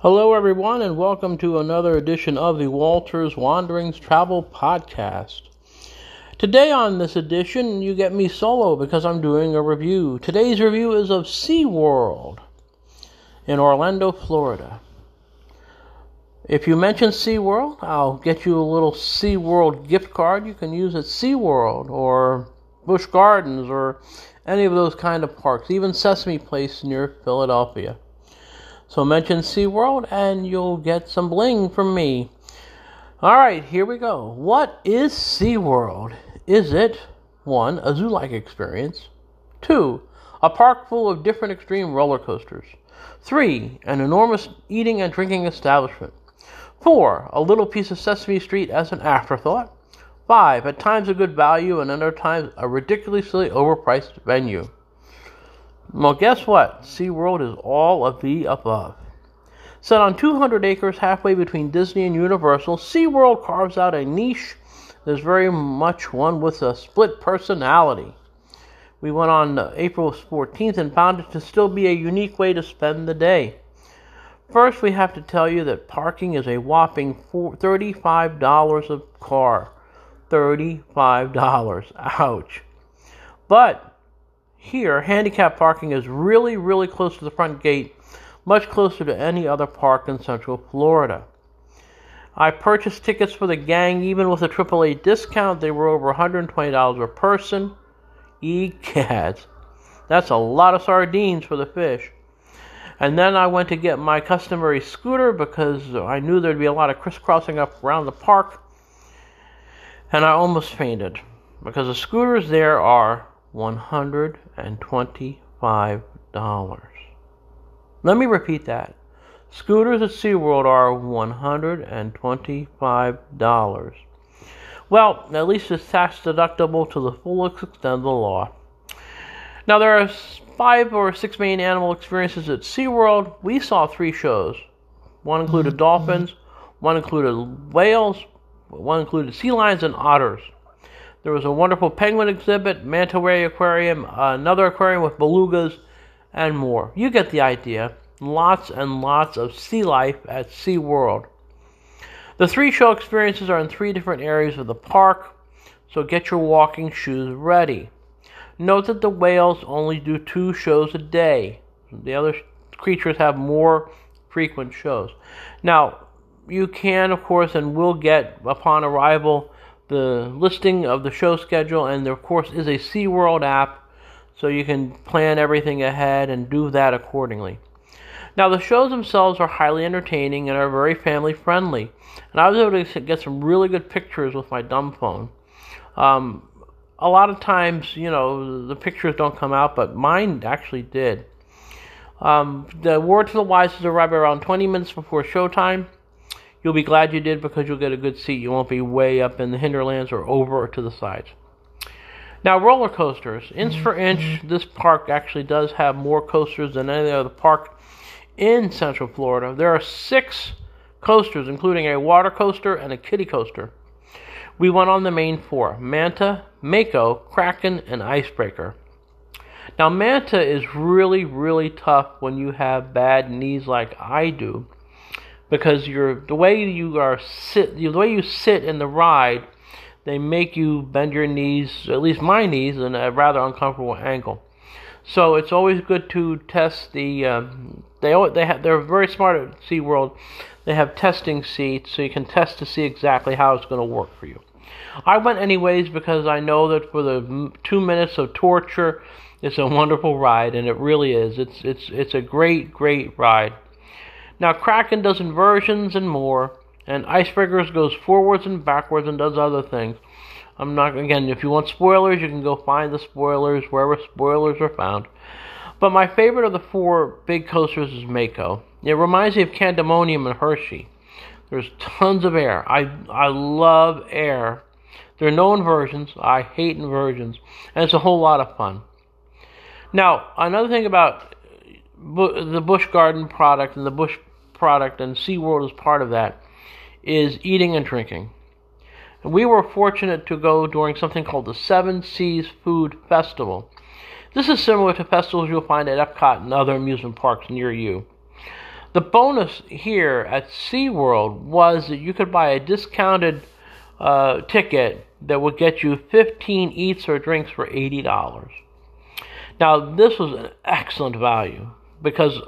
Hello, everyone, and welcome to another edition of the Walters Wanderings Travel Podcast. Today, on this edition, you get me solo because I'm doing a review. Today's review is of SeaWorld in Orlando, Florida. If you mention SeaWorld, I'll get you a little SeaWorld gift card you can use at SeaWorld or Busch Gardens or any of those kind of parks, even Sesame Place near Philadelphia. So mention SeaWorld and you'll get some bling from me. All right, here we go. What is SeaWorld? Is it one, a zoo like experience? Two, a park full of different extreme roller coasters? Three, an enormous eating and drinking establishment? Four, a little piece of Sesame Street as an afterthought? Five, at times a good value and other times a ridiculously overpriced venue. Well, guess what? SeaWorld is all of the above. Set on 200 acres halfway between Disney and Universal, SeaWorld carves out a niche that is very much one with a split personality. We went on uh, April 14th and found it to still be a unique way to spend the day. First, we have to tell you that parking is a whopping $35 a car. $35. Ouch. But here, handicap parking is really, really close to the front gate, much closer to any other park in Central Florida. I purchased tickets for the gang, even with a AAA discount. They were over $120 per person. Egads. That's a lot of sardines for the fish. And then I went to get my customary scooter because I knew there'd be a lot of crisscrossing up around the park. And I almost fainted because the scooters there are $125. Let me repeat that. Scooters at SeaWorld are $125. Well, at least it's tax deductible to the fullest extent of the law. Now, there are five or six main animal experiences at SeaWorld. We saw three shows. One included mm-hmm. dolphins, one included whales, one included sea lions and otters. There was a wonderful penguin exhibit, manta ray aquarium, another aquarium with belugas, and more. You get the idea. Lots and lots of sea life at SeaWorld. The three show experiences are in three different areas of the park, so get your walking shoes ready. Note that the whales only do two shows a day. The other creatures have more frequent shows. Now, you can, of course, and will get upon arrival the listing of the show schedule, and there, of course, is a SeaWorld app, so you can plan everything ahead and do that accordingly. Now, the shows themselves are highly entertaining and are very family friendly, and I was able to get some really good pictures with my dumb phone. Um, a lot of times, you know, the pictures don't come out, but mine actually did. Um, the word to the wise is arrive around 20 minutes before showtime. You'll be glad you did because you'll get a good seat. You won't be way up in the hinterlands or over to the sides. Now, roller coasters. Inch for inch, this park actually does have more coasters than any other park in Central Florida. There are six coasters, including a water coaster and a kiddie coaster. We went on the main four Manta, Mako, Kraken, and Icebreaker. Now, Manta is really, really tough when you have bad knees like I do because you're the way you are sit the way you sit in the ride they make you bend your knees at least my knees in a rather uncomfortable angle. So it's always good to test the um, they they have they're very smart at SeaWorld. They have testing seats so you can test to see exactly how it's going to work for you. I went anyways because I know that for the two minutes of torture it's a wonderful ride and it really is. It's it's it's a great great ride now, Kraken does inversions and more, and Icebreakers goes forwards and backwards and does other things. I'm not, again, if you want spoilers, you can go find the spoilers wherever spoilers are found. But my favorite of the four big coasters is Mako. It reminds me of Candymonium and Hershey. There's tons of air. I, I love air. There are no inversions. I hate inversions. And it's a whole lot of fun. Now, another thing about the Busch Garden product and the Busch product, and SeaWorld is part of that, is eating and drinking. We were fortunate to go during something called the Seven Seas Food Festival. This is similar to festivals you'll find at Epcot and other amusement parks near you. The bonus here at SeaWorld was that you could buy a discounted uh, ticket that would get you 15 eats or drinks for $80. Now, this was an excellent value because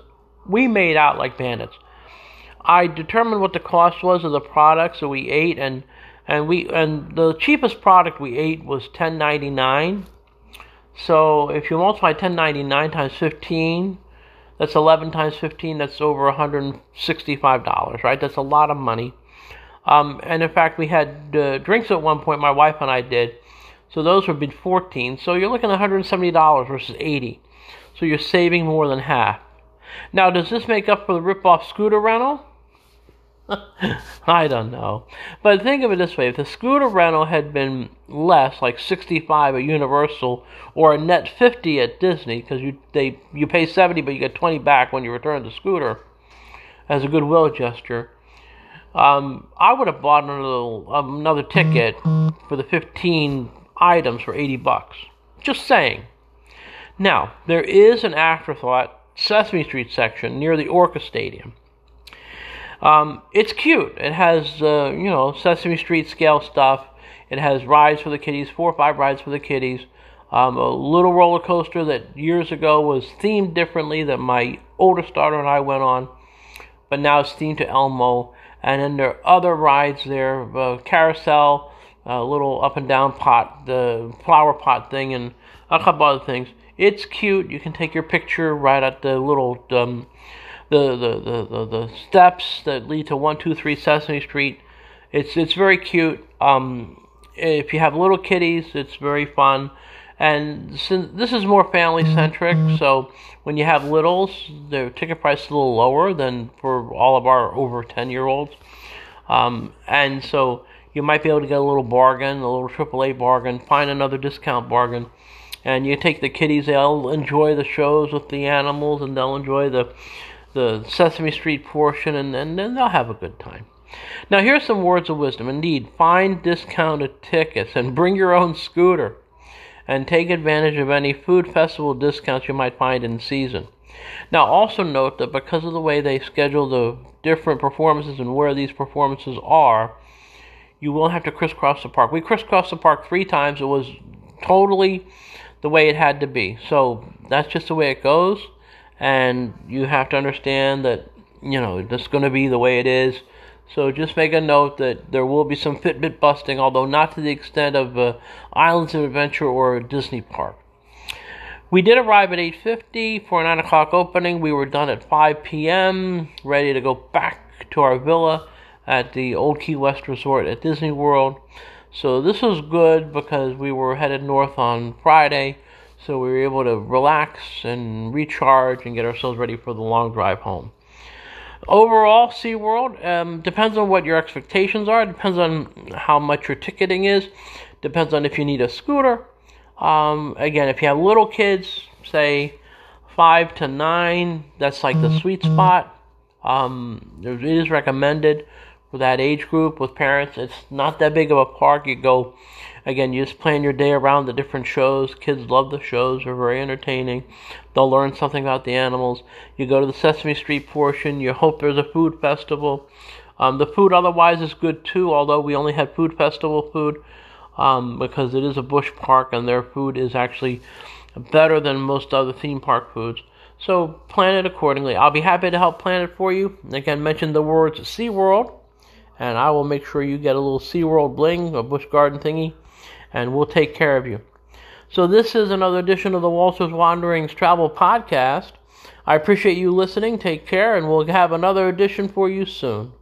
we made out like bandits. I determined what the cost was of the products that we ate, and and we and the cheapest product we ate was 10.99. So if you multiply 10.99 times 15, that's 11 times 15. That's over 165 dollars, right? That's a lot of money. Um, and in fact, we had uh, drinks at one point. My wife and I did. So those would be 14. So you're looking at $170 versus 80. So you're saving more than half. Now, does this make up for the rip-off scooter rental? I don't know. But think of it this way if the scooter rental had been less, like 65 at Universal or a net 50 at Disney, because you, they, you pay 70 but you get 20 back when you return the scooter as a goodwill gesture, um, I would have bought another, another ticket for the 15 items for 80 bucks. Just saying. Now, there is an afterthought Sesame Street section near the Orca Stadium. Um, it's cute. It has, uh, you know, Sesame Street scale stuff. It has rides for the kiddies, four or five rides for the kiddies. Um, a little roller coaster that years ago was themed differently that my oldest daughter and I went on, but now it's themed to Elmo. And then there are other rides there, uh, carousel, a little up and down pot, the flower pot thing, and a couple other things. It's cute. You can take your picture right at the little um, the, the, the, the, steps that lead to one two three Sesame Street. It's it's very cute. Um, if you have little kitties, it's very fun. And since this is more family centric, so when you have littles, the ticket price is a little lower than for all of our over 10 year olds. Um, and so you might be able to get a little bargain, a little AAA bargain, find another discount bargain. And you take the kitties, they'll enjoy the shows with the animals and they'll enjoy the, the Sesame Street portion and, and then they'll have a good time. Now, here's some words of wisdom. Indeed, find discounted tickets and bring your own scooter and take advantage of any food festival discounts you might find in season. Now, also note that because of the way they schedule the different performances and where these performances are, you will have to crisscross the park. We crisscrossed the park three times. It was totally the way it had to be. So that's just the way it goes. And you have to understand that, you know, it's going to be the way it is. So just make a note that there will be some Fitbit busting, although not to the extent of uh, Islands of Adventure or Disney Park. We did arrive at 8:50 for a 9 o'clock opening. We were done at 5 p.m., ready to go back to our villa at the Old Key West Resort at Disney World. So this was good because we were headed north on Friday, so we were able to relax and recharge and get ourselves ready for the long drive home. Overall, SeaWorld um, depends on what your expectations are, depends on how much your ticketing is, depends on if you need a scooter. Um, again, if you have little kids, say five to nine, that's like the sweet spot. Um, it is recommended for that age group with parents. It's not that big of a park. You go Again, you just plan your day around the different shows. Kids love the shows, they're very entertaining. They'll learn something about the animals. You go to the Sesame Street portion, you hope there's a food festival. Um, the food otherwise is good too, although we only had food festival food um, because it is a Busch park and their food is actually better than most other theme park foods. So plan it accordingly. I'll be happy to help plan it for you. Again, mention the words SeaWorld, and I will make sure you get a little SeaWorld bling, a Busch Garden thingy and we'll take care of you. So, this is another edition of the Walter's Wanderings Travel Podcast. I appreciate you listening. Take care, and we'll have another edition for you soon.